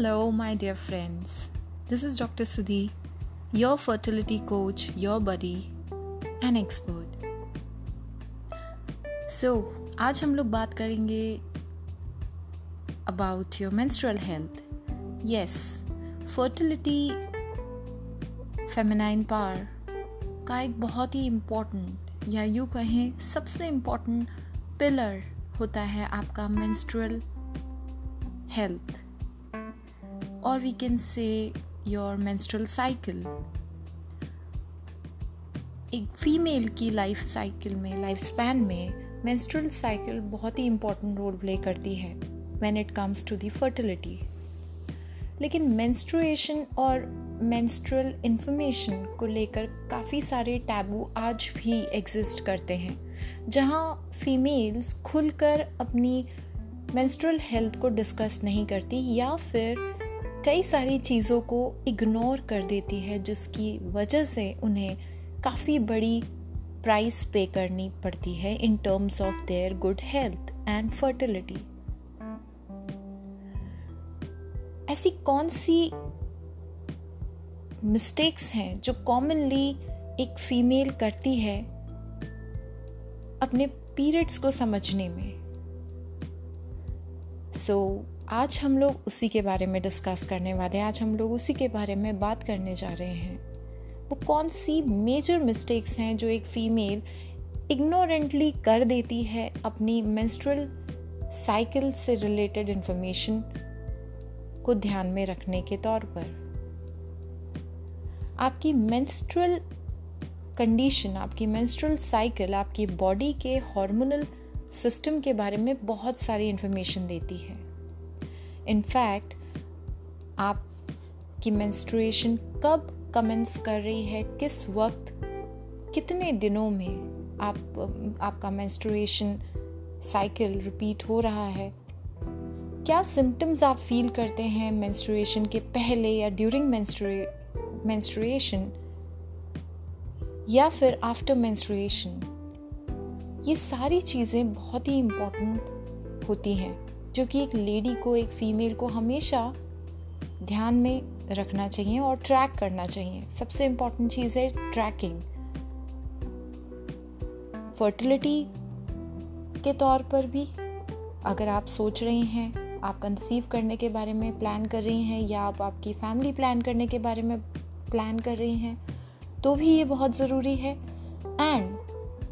Hello my dear friends this is doctor Sudhi your fertility coach your buddy, and expert so आज हम लोग बात करेंगे about your menstrual health yes fertility feminine part का एक बहुत ही इम्पोर्टेंट या यू कहें सबसे इम्पोर्टेंट पिलर होता है आपका menstrual health or we can say your menstrual cycle. एक फीमेल की लाइफ साइकिल में लाइफ स्पैन में मेंस्ट्रुअल साइकिल बहुत ही इंपॉर्टेंट रोल प्ले करती है when it comes to the fertility लेकिन मेंस्ट्रुएशन और मेंस्ट्रुअल इन्फॉर्मेशन को लेकर काफ़ी सारे टैबू आज भी एग्जिस्ट करते हैं, जहाँ फीमेल्स खुलकर अपनी मेंस्ट्रुअल हेल्थ को डिस्कस नहीं करती या फिर कई सारी चीज़ों को इग्नोर कर देती है जिसकी वजह से उन्हें काफ़ी बड़ी प्राइस पे करनी पड़ती है in terms of their good health and fertility ऐसी कौन सी मिस्टेक्स हैं जो कॉमनली एक फीमेल करती है अपने पीरियड्स को समझने में? सो so, आज हम लोग उसी के बारे में डिस्कस करने वाले हैं। आज हम लोग उसी के बारे में बात करने जा रहे हैं। वो कौन सी मेजर मिस्टेक्स हैं जो एक फीमेल इग्नोरेंटली कर देती है अपनी मेंस्ट्रुअल साइकिल से रिलेटेड इंफॉर्मेशन को ध्यान में रखने के तौर पर? आपकी मेंस्ट्रुअल कंडीशन आपकी मेंस्ट्रुअल साइकिल आपकी बॉडी के हार्मोनल सिस्टम के बारे में बहुत सारी इंफॉर्मेशन देती है। इनफैक्ट आपकी मेंस्ट्रुएशन कब कमेंस कर रही है? किस वक्त? कितने दिनों में आप, आपका मेंस्ट्रुएशन साइकिल रिपीट हो रहा है? क्या सिम्टम्स आप फील करते हैं मेंस्ट्रुएशन के पहले या ड्यूरिंग मेंस्ट्रुएशन या फिर आफ्टर मेंस्ट्रुएशन ये सारी चीज़ें बहुत ही इम्पोर्टेंट होती हैं। जो कि एक लेडी को, एक फीमेल को हमेशा ध्यान में रखना चाहिए और ट्रैक करना चाहिए। सबसे इंपॉर्टेंट चीज़ है ट्रैकिंग फर्टिलिटी के तौर पर भी अगर आप सोच रही हैं, आप कंसीव करने के बारे में प्लान कर रही हैं या आप आपकी फैमिली प्लान करने के बारे में प्लान कर रही हैं तो भी ये बहुत ज़रूरी है। And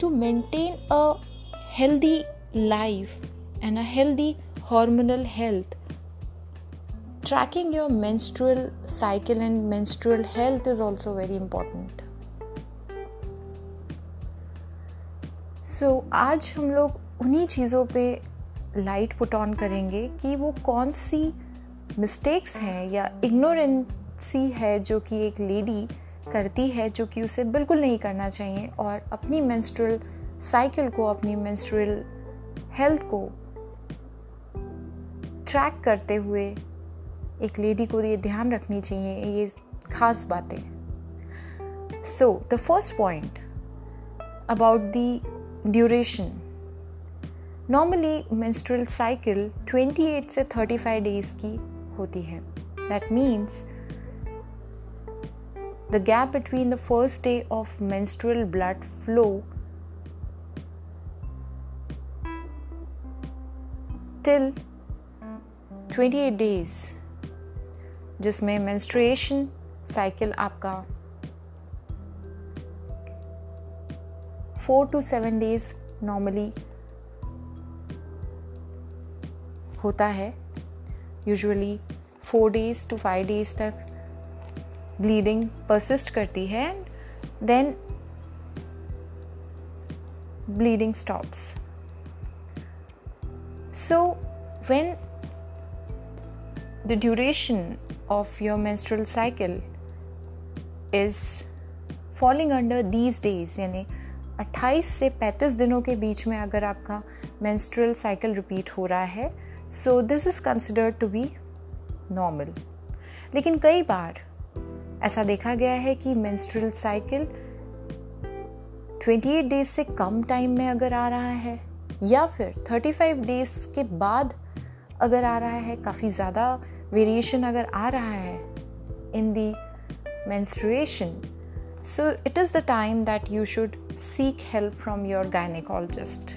to maintain a healthy life and a healthy hormonal health. Tracking your menstrual cycle and menstrual health is also very important. So so, आज हम लोग उन्हीं चीज़ों पे लाइट पुट ऑन करेंगे कि वो कौन सी मिस्टेक्स हैं या इग्नोरेंसी है जो कि एक लेडी करती है जो कि उसे बिल्कुल नहीं करना चाहिए और अपनी मेंस्ट्रुअल साइकिल को अपनी मेंस्ट्रुअल हेल्थ को ट्रैक करते हुए एक लेडी को ये ध्यान रखनी चाहिए, ये खास बातें। So the first point about the duration normally menstrual cycle 28 से 35 डेज़ की होती है। That means the gap between the first day of menstrual blood flow till 28 days जिसमें मेंस्ट्रुएशन साइकिल आपका four to seven days normally होता है। Usually four days to five days तक bleeding persist करती है and then bleeding stops so when the duration of your menstrual cycle is falling under these days यानी 28 से 35 दिनों के बीच में अगर आपका मेंस्ट्रुअल साइकिल रिपीट हो रहा है so this is considered to be normal लेकिन कई बार ऐसा देखा गया है कि मेंस्ट्रुअल साइकिल 28 डेज़ से कम टाइम में अगर आ रहा है, या फिर 35 डेज़ के बाद अगर आ रहा है, काफ़ी ज़्यादा वेरिएशन अगर आ रहा है in the menstruation so it is the time that you should seek help from your gynaecologist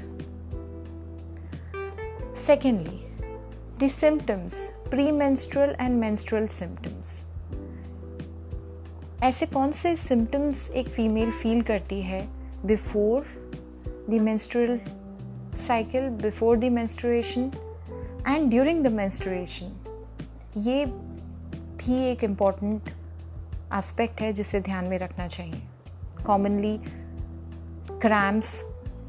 secondly the symptoms premenstrual and menstrual symptoms ऐसे कौन से सिम्टम्स एक फीमेल फील करती है before the menstrual cycle before the menstruation and during the menstruation ये भी एक important aspect है जिसे ध्यान में रखना चाहिए। कॉमनली क्रैम्स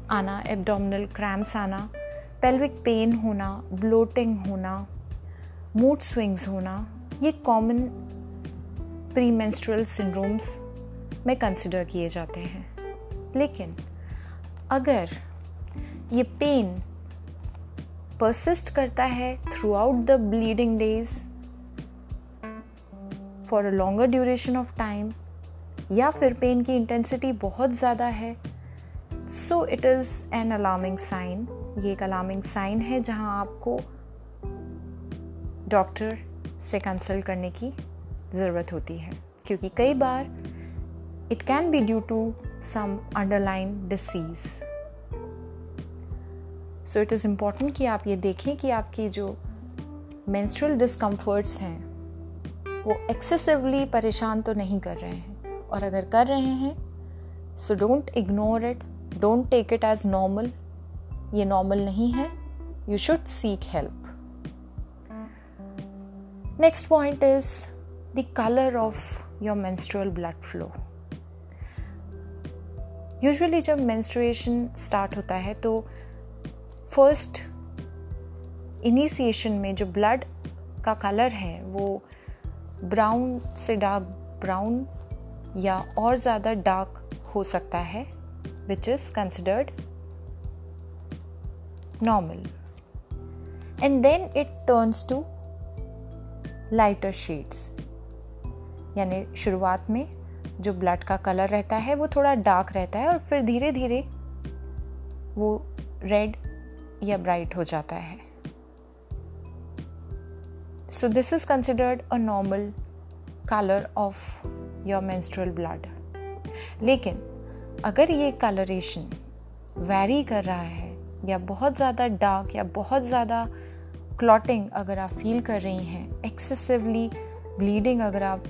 आना एब्डोमिनल क्रैम्स आना पेल्विक पेन होना ब्लोटिंग होना मूड स्विंग्स होना, ये कॉमन प्री मेंस्ट्रुअल सिंड्रोम्स में कंसिडर किए जाते हैं। लेकिन अगर ये पेन परसिस्ट करता है throughout the bleeding days for a longer duration of time या फिर पेन की इंटेंसिटी बहुत ज़्यादा है so it is an alarming sign ये एक अलार्मिंग साइन है जहाँ आपको डॉक्टर से कंसल्ट करने की ज़रूरत होती है, क्योंकि कई बार it can be due to some underline disease so it is important कि आप ये देखें कि आपकी जो मेंस्ट्रुअल डिस्कम्फर्ट्स हैं वो एक्सेसिवली परेशान तो नहीं कर रहे हैं। और अगर कर रहे हैं so don't ignore it don't take it as normal ये नॉर्मल नहीं है you should seek help next point is the colour of your menstrual blood flow usually जब मेंस्ट्रुएशन स्टार्ट होता है तो फ़र्स्ट इनिशिएशन में जो ब्लड का कलर है, वो ब्राउन से डार्क ब्राउन या और ज़्यादा डार्क हो सकता है which is considered normal and then it turns to lighter shades यानी शुरुआत में जो ब्लड का कलर रहता है, वो थोड़ा डार्क रहता है और फिर धीरे धीरे वो रेड या ब्राइट हो जाता है। So this is considered a normal colour of your menstrual blood लेकिन अगर ये कलरेशन वेरी कर रहा है, या बहुत ज़्यादा डार्क या बहुत ज़्यादा क्लॉटिंग अगर आप फील कर रही हैं एक्सेसिवली ब्लीडिंग अगर आप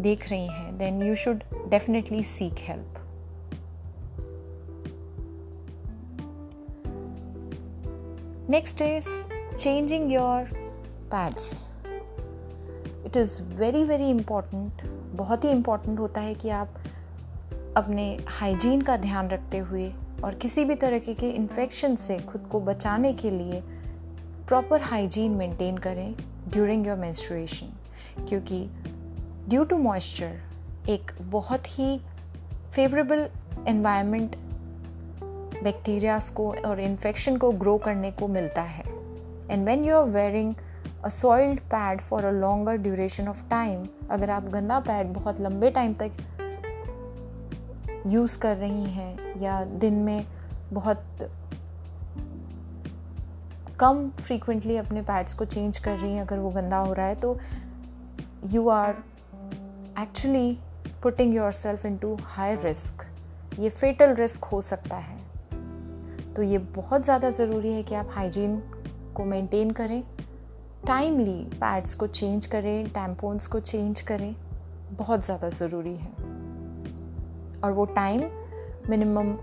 देख रही हैं then you should definitely seek help next is changing your pads it is very very important, बहुत ही इंपॉर्टेंट होता है कि आप अपने हाइजीन का ध्यान रखते हुए और किसी भी तरह के इन्फेक्शन से खुद को बचाने के लिए प्रॉपर हाइजीन मेंटेन करें ड्यूरिंग योर मेंस्ट्रुएशन। क्योंकि ड्यू टू मॉइस्चर एक बहुत ही फेवरेबल एनवायरनमेंट बैक्टीरियाज को और इन्फेक्शन को ग्रो करने को मिलता है। And when you are wearing a soiled pad for a longer duration of time अगर आप गंदा पैड बहुत लंबे टाइम तक यूज़ कर रही हैं, या दिन में बहुत कम फ्रीक्वेंटली अपने पैड्स को चेंज कर रही हैं, अगर वो गंदा हो रहा है तो you are actually putting yourself into high risk ये फेटल रिस्क हो सकता है। तो ये बहुत ज़्यादा ज़रूरी है कि आप हाइजीन को मेंटेन करें। टाइमली पैड्स को चेंज करें टैम्पोन्स को चेंज करें, बहुत ज़्यादा ज़रूरी है। और वो time minimum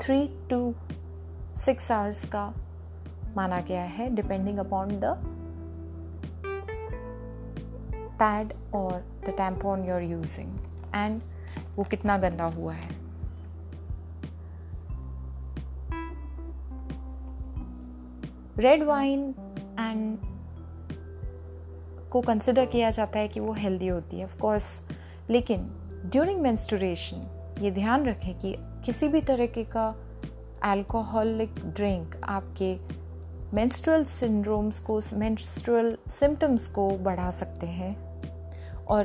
three to six hours का माना गया है डिपेंडिंग अपॉन द पैड और the tampon you are using and वो कितना गंदा हुआ है। रेड वाइन एंड को कंसिडर किया जाता है कि वो हेल्दी होती है ऑफकोर्स लेकिन ड्यूरिंग मेंस्टुरेशन ये ध्यान रखें कि किसी भी तरीके का अल्कोहलिक ड्रिंक आपके मेंस्ट्रुअल सिंड्रोम्स को मेंस्ट्रुअल सिम्टम्स को बढ़ा सकते हैं और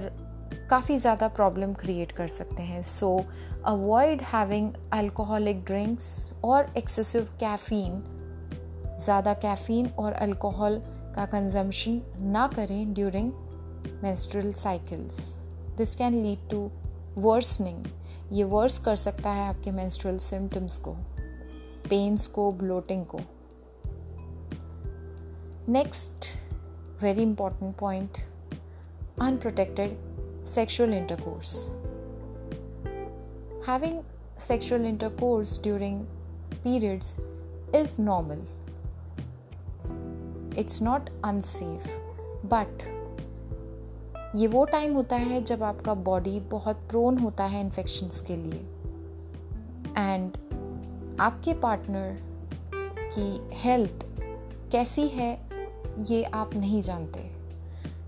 काफ़ी ज़्यादा प्रॉब्लम क्रिएट कर सकते हैं. So avoid having alcoholic drinks और एक्सेसिव कैफीन ज़्यादा कैफ़ीन और अल्कोहल का कंजम्पशन ना करें during menstrual cycles this can lead to worsening ये वर्स कर सकता है आपके menstrual सिम्टम्स को पेन्स को ब्लोटिंग को. Next very important point unprotected sexual intercourse having sexual intercourse during periods is normal. It's not unsafe but ये वो टाइम होता है जब आपका बॉडी बहुत प्रोन होता है इन्फेक्शंस के लिए. एंड आपके पार्टनर की हेल्थ कैसी है, ये आप नहीं जानते.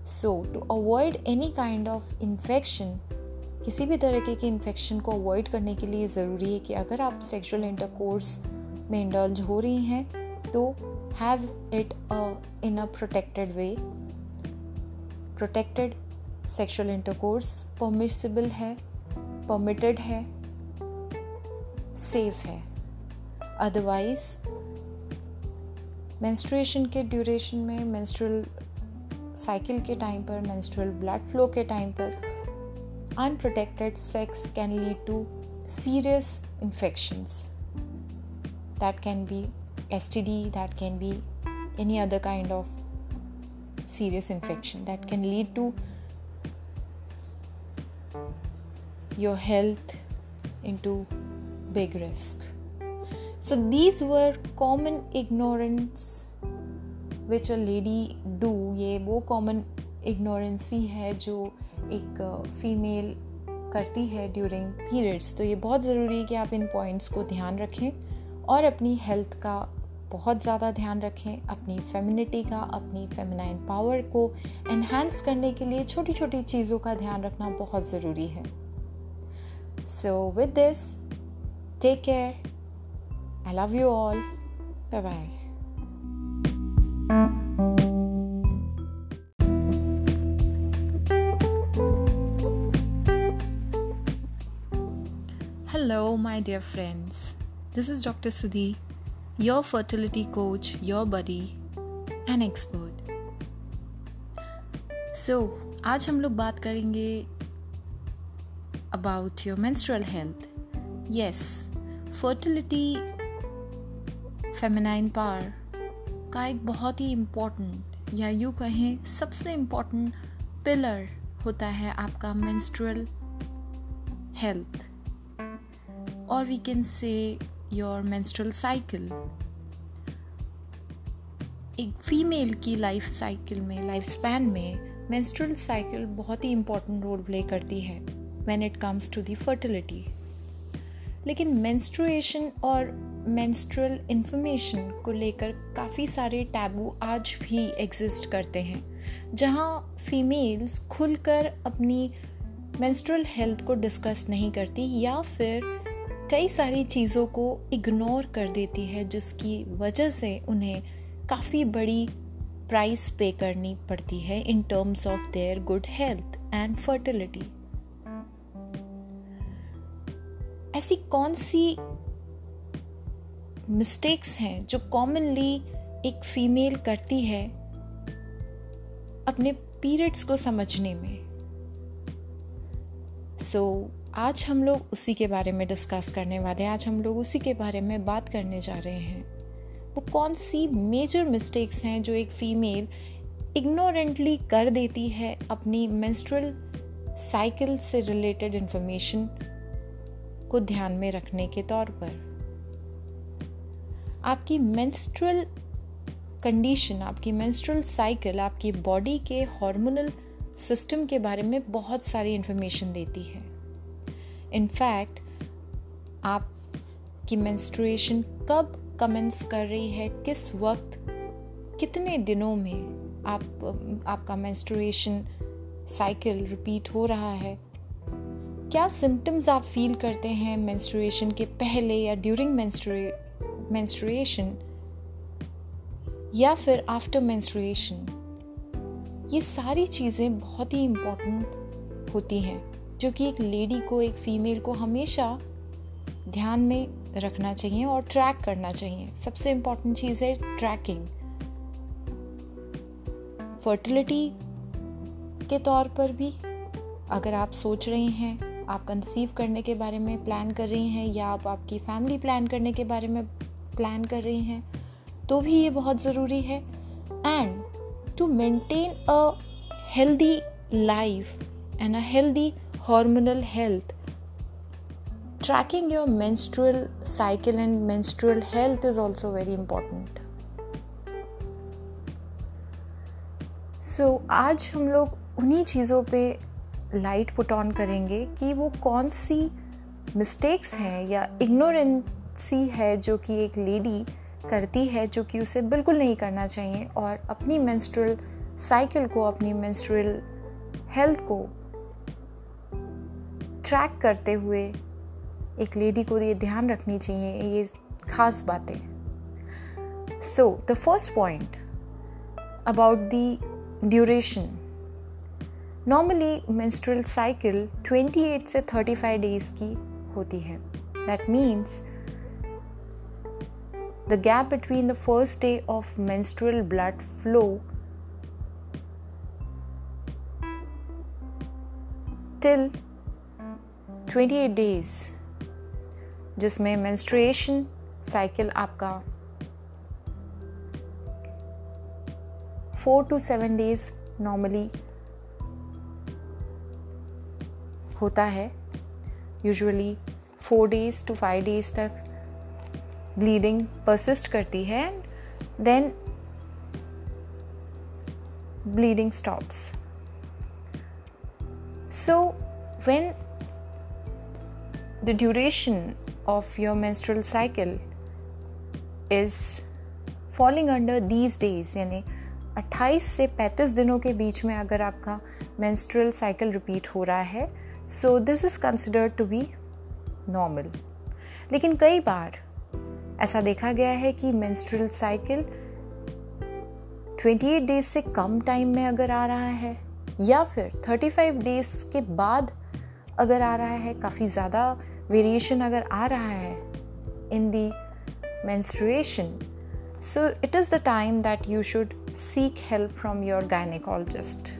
So to avoid any kind of infection किसी भी तरह के इन्फेक्शन को अवॉइड करने के लिए ज़रूरी है कि अगर आप सेक्सुअल इंटरकोर्स में इंडल्ज हो रही हैं तो have it in a protected way protected sexual intercourse permissible है परमिटेड है सेफ़ है. अदरवाइज़ मेंस्ट्रुएशन के ड्यूरेशन में मेंस्ट्रुअल साइकिल के टाइम पर मेंस्ट्रुअल ब्लड फ्लो के टाइम पर unprotected sex can lead to serious infections that can be STD, that can be any other kind of serious infection that can lead to your health into big risk. So, these were common ignorance which a lady do. ये वो common ignorance ही है जो एक female करती है during periods तो ये बहुत ज़रूरी है कि आप इन पॉइंट्स को ध्यान रखें और अपनी हेल्थ का बहुत ज़्यादा ध्यान रखें अपनी फेमिनिटी का अपनी फेमिनाइन पावर को एनहेंस करने के लिए छोटी छोटी चीज़ों का ध्यान रखना बहुत ज़रूरी है। So with this take care I love you all bye bye Hello, my dear friends. This is doctor Sudhi your fertility coach your buddy, an expert so आज हम लोग बात करेंगे about your menstrual health yes fertility feminine part का एक बहुत ही important या you कहें सबसे इम्पोर्टेंट पिलर होता है आपका मेंस्ट्रुअल हेल्थ और we can say your menstrual cycle एक फीमेल की लाइफ साइकिल में लाइफ स्पैन में मेंस्ट्रुअल साइकिल बहुत ही इंपॉर्टेंट रोल प्ले करती है when it comes to the fertility लेकिन मेंस्ट्रुएशन और मेंस्ट्रुअल इन्फॉर्मेशन को लेकर काफ़ी सारे टैबू आज भी एग्जिस्ट करते हैं, जहाँ फीमेल्स खुलकर अपनी मेंस्ट्रुअल हेल्थ को डिस्कस नहीं करती या फिर कई सारी चीज़ों को इग्नोर कर देती है जिसकी वजह से उन्हें काफ़ी बड़ी प्राइस पे करनी पड़ती है in terms of their good health and fertility ऐसी कौन सी मिस्टेक्स हैं जो कॉमनली एक फीमेल करती है अपने पीरियड्स को समझने में? सो so, आज हम लोग उसी के बारे में डिस्कस करने वाले हैं। आज हम लोग उसी के बारे में बात करने जा रहे हैं। वो कौन सी मेजर मिस्टेक्स हैं जो एक फीमेल इग्नोरेंटली कर देती है अपनी मेंस्ट्रुअल साइकिल से रिलेटेड इंफॉर्मेशन को ध्यान में रखने के तौर पर? आपकी मेंस्ट्रुअल कंडीशन आपकी मेंस्ट्रुअल साइकिल आपकी बॉडी के हार्मोनल सिस्टम के बारे में बहुत सारी इंफॉर्मेशन देती है। इनफैक्ट आपकी मेंस्ट्रुएशन कब कमेंस कर रही है? किस वक्त? कितने दिनों में आप, आपका मेंस्ट्रुएशन साइकिल रिपीट हो रहा है? क्या सिम्टम्स आप फील करते हैं मेंस्ट्रुएशन के पहले या ड्यूरिंग मेंस्ट्रुएशन या फिर आफ्टर मेंस्ट्रुएशन ये सारी चीज़ें बहुत ही इम्पोर्टेंट होती हैं। जो कि एक लेडी को, एक फीमेल को हमेशा ध्यान में रखना चाहिए और ट्रैक करना चाहिए। सबसे इंपॉर्टेंट चीज़ है ट्रैकिंग फर्टिलिटी के तौर पर भी अगर आप सोच रहे हैं, आप कंसीव करने के बारे में प्लान कर रही हैं या आप आपकी फैमिली प्लान करने के बारे में प्लान कर रही हैं तो भी ये बहुत ज़रूरी है। And to maintain a healthy life and a healthy hormonal health. Tracking your menstrual cycle and menstrual health is also very important. So so, आज हम लोग उन्हीं चीज़ों पे लाइट पुट ऑन करेंगे कि वो कौन सी मिस्टेक्स हैं या इग्नोरेंसी है जो कि एक लेडी करती है जो कि उसे बिल्कुल नहीं करना चाहिए और अपनी मेंस्ट्रुअल साइकिल को अपनी मेंस्ट्रुअल हेल्थ को ट्रैक करते हुए एक लेडी को ये ध्यान रखनी चाहिए, ये खास बातें। So the first point about the duration normally menstrual cycle 28 से 35 डेज़ की होती है। That means the gap between the first day of menstrual blood flow till 28 days जिसमें मेंस्ट्रुएशन साइकिल आपका four to seven days normally होता है। Usually four days to five days तक bleeding persist करती है and then bleeding stops so when the duration of your menstrual cycle is falling under these days यानी 28 से 35 दिनों के बीच में अगर आपका menstrual cycle repeat हो रहा है so this is considered to be normal लेकिन कई बार ऐसा देखा गया है कि menstrual cycle 28 डेज़ से कम टाइम में अगर आ रहा है या फिर 35 डेज़ के बाद अगर आ रहा है काफ़ी ज़्यादा वेरिएशन अगर आ रहा है in the menstruation so it is the time that you should seek help from your gynaecologist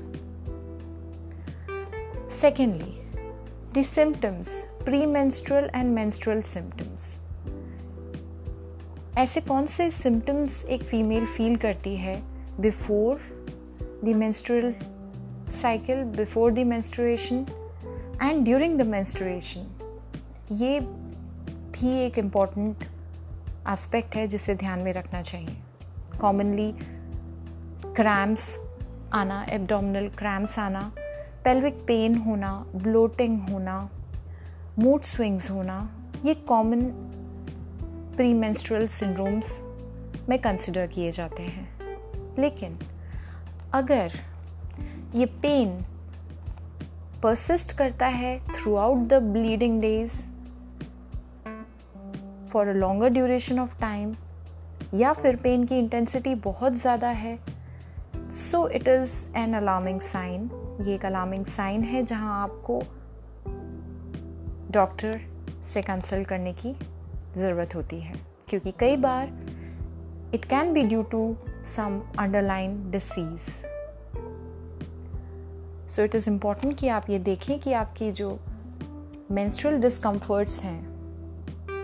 secondly the symptoms premenstrual and menstrual symptoms ऐसे कौन से सिम्टम्स एक फीमेल फील करती है before the menstrual cycle before the menstruation and during the menstruation ये भी एक important aspect है जिसे ध्यान में रखना चाहिए। कॉमनली क्रैम्प्स आना एब्डोमिनल क्रैम्प्स आना पेल्विक पेन होना ब्लोटिंग होना मूड स्विंग्स होना, ये कॉमन प्री मेंस्ट्रुअल सिंड्रोम्स में कंसिडर किए जाते हैं। लेकिन अगर ये पेन परसिस्ट करता है throughout the bleeding days for a longer duration of time या फिर पेन की इंटेंसिटी बहुत ज़्यादा है so it is an alarming sign ये एक अलार्मिंग साइन है जहाँ आपको डॉक्टर से कंसल्ट करने की ज़रूरत होती है, क्योंकि कई बार it can be due to some underlying disease so it is important कि आप ये देखें कि आपकी जो मेंस्ट्रुअल डिस्कम्फर्ट्स हैं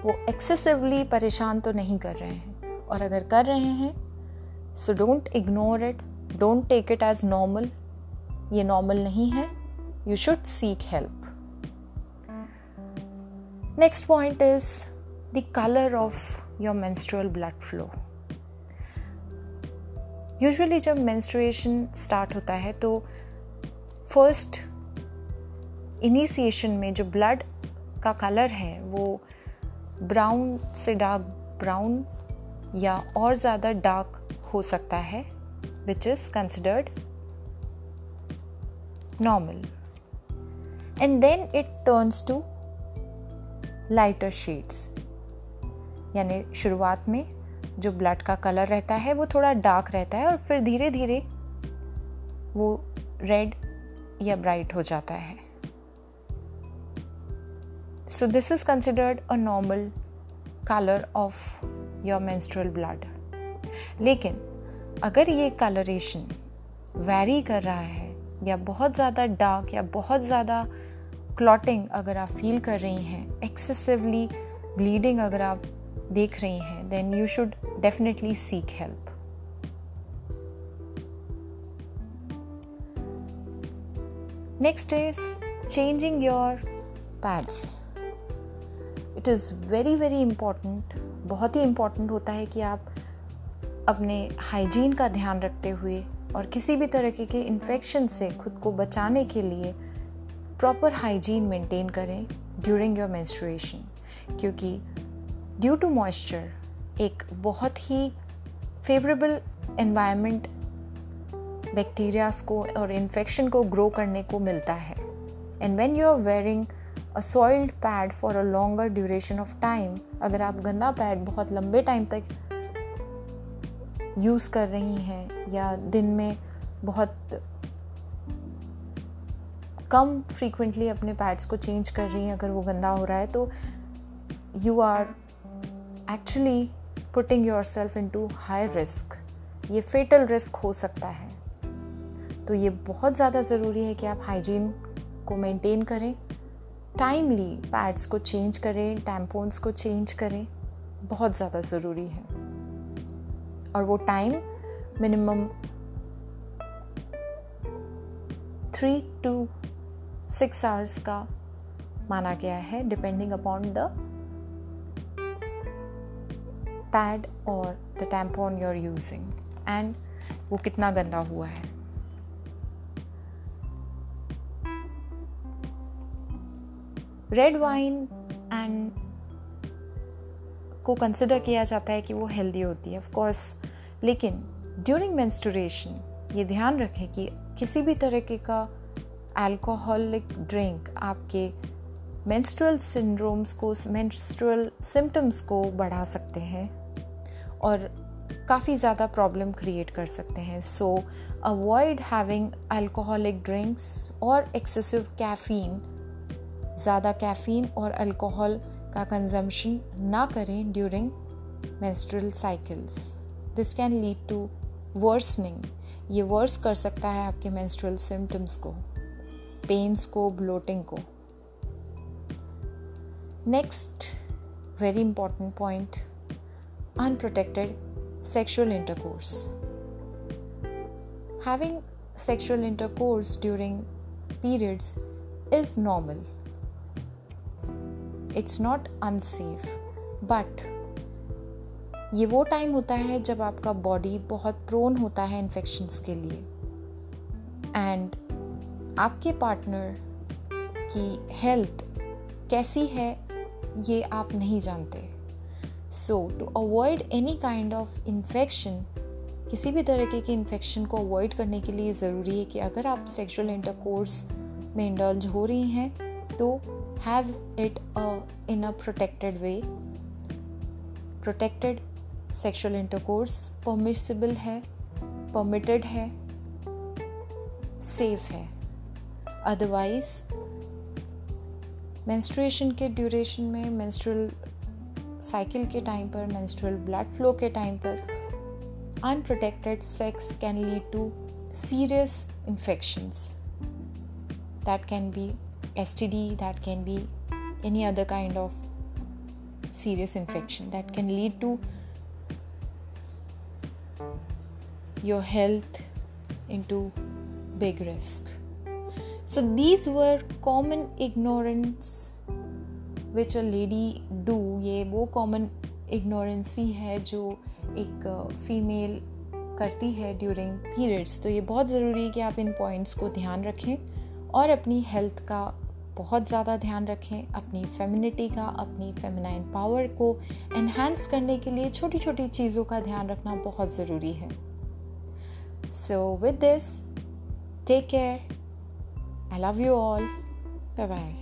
वो एक्सेसिवली परेशान तो नहीं कर रहे हैं। और अगर कर रहे हैं so don't ignore it don't take it as normal ये नॉर्मल नहीं है you should seek help next point is the colour of your menstrual blood flow usually जब मेंस्ट्रुएशन स्टार्ट होता है तो फ़र्स्ट इनिशिएशन में जो ब्लड का कलर है, वो ब्राउन से डार्क ब्राउन या और ज़्यादा डार्क हो सकता है which is considered normal and then it turns to lighter shades यानी शुरुआत में जो ब्लड का कलर रहता है, वो थोड़ा डार्क रहता है और फिर धीरे धीरे वो रेड या ब्राइट हो जाता है। So, this is considered a normal colour of your menstrual blood लेकिन अगर ये कलरेशन वेरी कर रहा है या बहुत ज़्यादा डार्क या बहुत ज़्यादा क्लॉटिंग अगर आप फील कर रही हैं एक्सेसिवली ब्लीडिंग अगर आप देख रही हैं then you should definitely seek help next is changing your pads it is very very important बहुत ही इंपॉर्टेंट होता है कि आप अपने हाइजीन का ध्यान रखते हुए और किसी भी तरह के इन्फेक्शन से खुद को बचाने के लिए प्रॉपर हाइजीन मेंटेन करें ड्यूरिंग योर मेंस्ट्रुएशन क्योंकि ड्यू टू मॉइस्चर एक बहुत ही फेवरेबल एनवायरनमेंट बैक्टीरियाज को और इन्फेक्शन को ग्रो करने को मिलता है. And when you are wearing soiled pad for a longer duration of time अगर आप गंदा पैड बहुत लंबे टाइम तक यूज़ कर रही हैं, या दिन में बहुत कम फ्रीक्वेंटली अपने पैड्स को चेंज कर रही हैं, अगर वो गंदा हो रहा है तो you are actually putting yourself into high risk ये फेटल रिस्क हो सकता है। तो ये बहुत ज़्यादा ज़रूरी है कि आप हाइजीन को मेंटेन करें। टाइमली पैड्स को चेंज करें टैम्पोन्स को चेंज करें, बहुत ज़्यादा ज़रूरी है। और वो time minimum three to six hours का माना गया है डिपेंडिंग अपॉन द पैड और the tampon you are using and वो कितना गंदा हुआ है। रेड वाइन एंड को कंसिडर किया जाता है कि वो हेल्दी होती है ऑफ़ कोर्स लेकिन ड्यूरिंग मेंस्टुरेशन ये ध्यान रखें कि किसी भी तरीके का अल्कोहलिक ड्रिंक आपके मेंस्ट्रुअल सिंड्रोम्स को मेंस्ट्रुअल सिम्टम्स को बढ़ा सकते हैं और काफ़ी ज़्यादा प्रॉब्लम क्रिएट कर सकते हैं. So avoid having alcoholic drinks और एक्सेसिव कैफ़ीन ज़्यादा कैफ़ीन और अल्कोहल का कंजम्पशन ना करें during menstrual cycles this can lead to worsening ये वर्स कर सकता है आपके मेंस्ट्रुअल सिम्टम्स को पेन्स को ब्लोटिंग को. Next very important point unprotected sexual intercourse having sexual intercourse during periods is normal it's not unsafe but ये वो टाइम होता है जब आपका बॉडी बहुत प्रोन होता है इन्फेक्शंस के लिए. एंड आपके पार्टनर की हेल्थ कैसी है, ये आप नहीं जानते. So to avoid any kind of infection किसी भी तरीके के इन्फेक्शन को अवॉइड करने के लिए ज़रूरी है कि अगर आप सेक्सुअल इंटरकोर्स में इंडल्ज हो रही हैं तो have it uh, in a protected way protected sexual intercourse permissible है permitted है safe है otherwise मेंस्ट्रुएशन के ड्यूरेशन में मेंस्ट्रुअल साइकिल के टाइम पर मेंस्ट्रुअल ब्लड फ्लो के टाइम पर unprotected sex can lead to serious infections that can be STD, that can be any other kind of serious infection that can lead to your health into big risk. So, these were common ignorance which a lady do. ये वो common ignorance ही है जो एक female करती है during periods तो ये बहुत ज़रूरी है कि आप इन पॉइंट्स को ध्यान रखें और अपनी हेल्थ का बहुत ज़्यादा ध्यान रखें अपनी फेमिनिटी का, अपनी फेमिनाइन पावर को एनहेंस करने के लिए छोटी छोटी चीज़ों का ध्यान रखना बहुत ज़रूरी है। So with this take care I love you all bye bye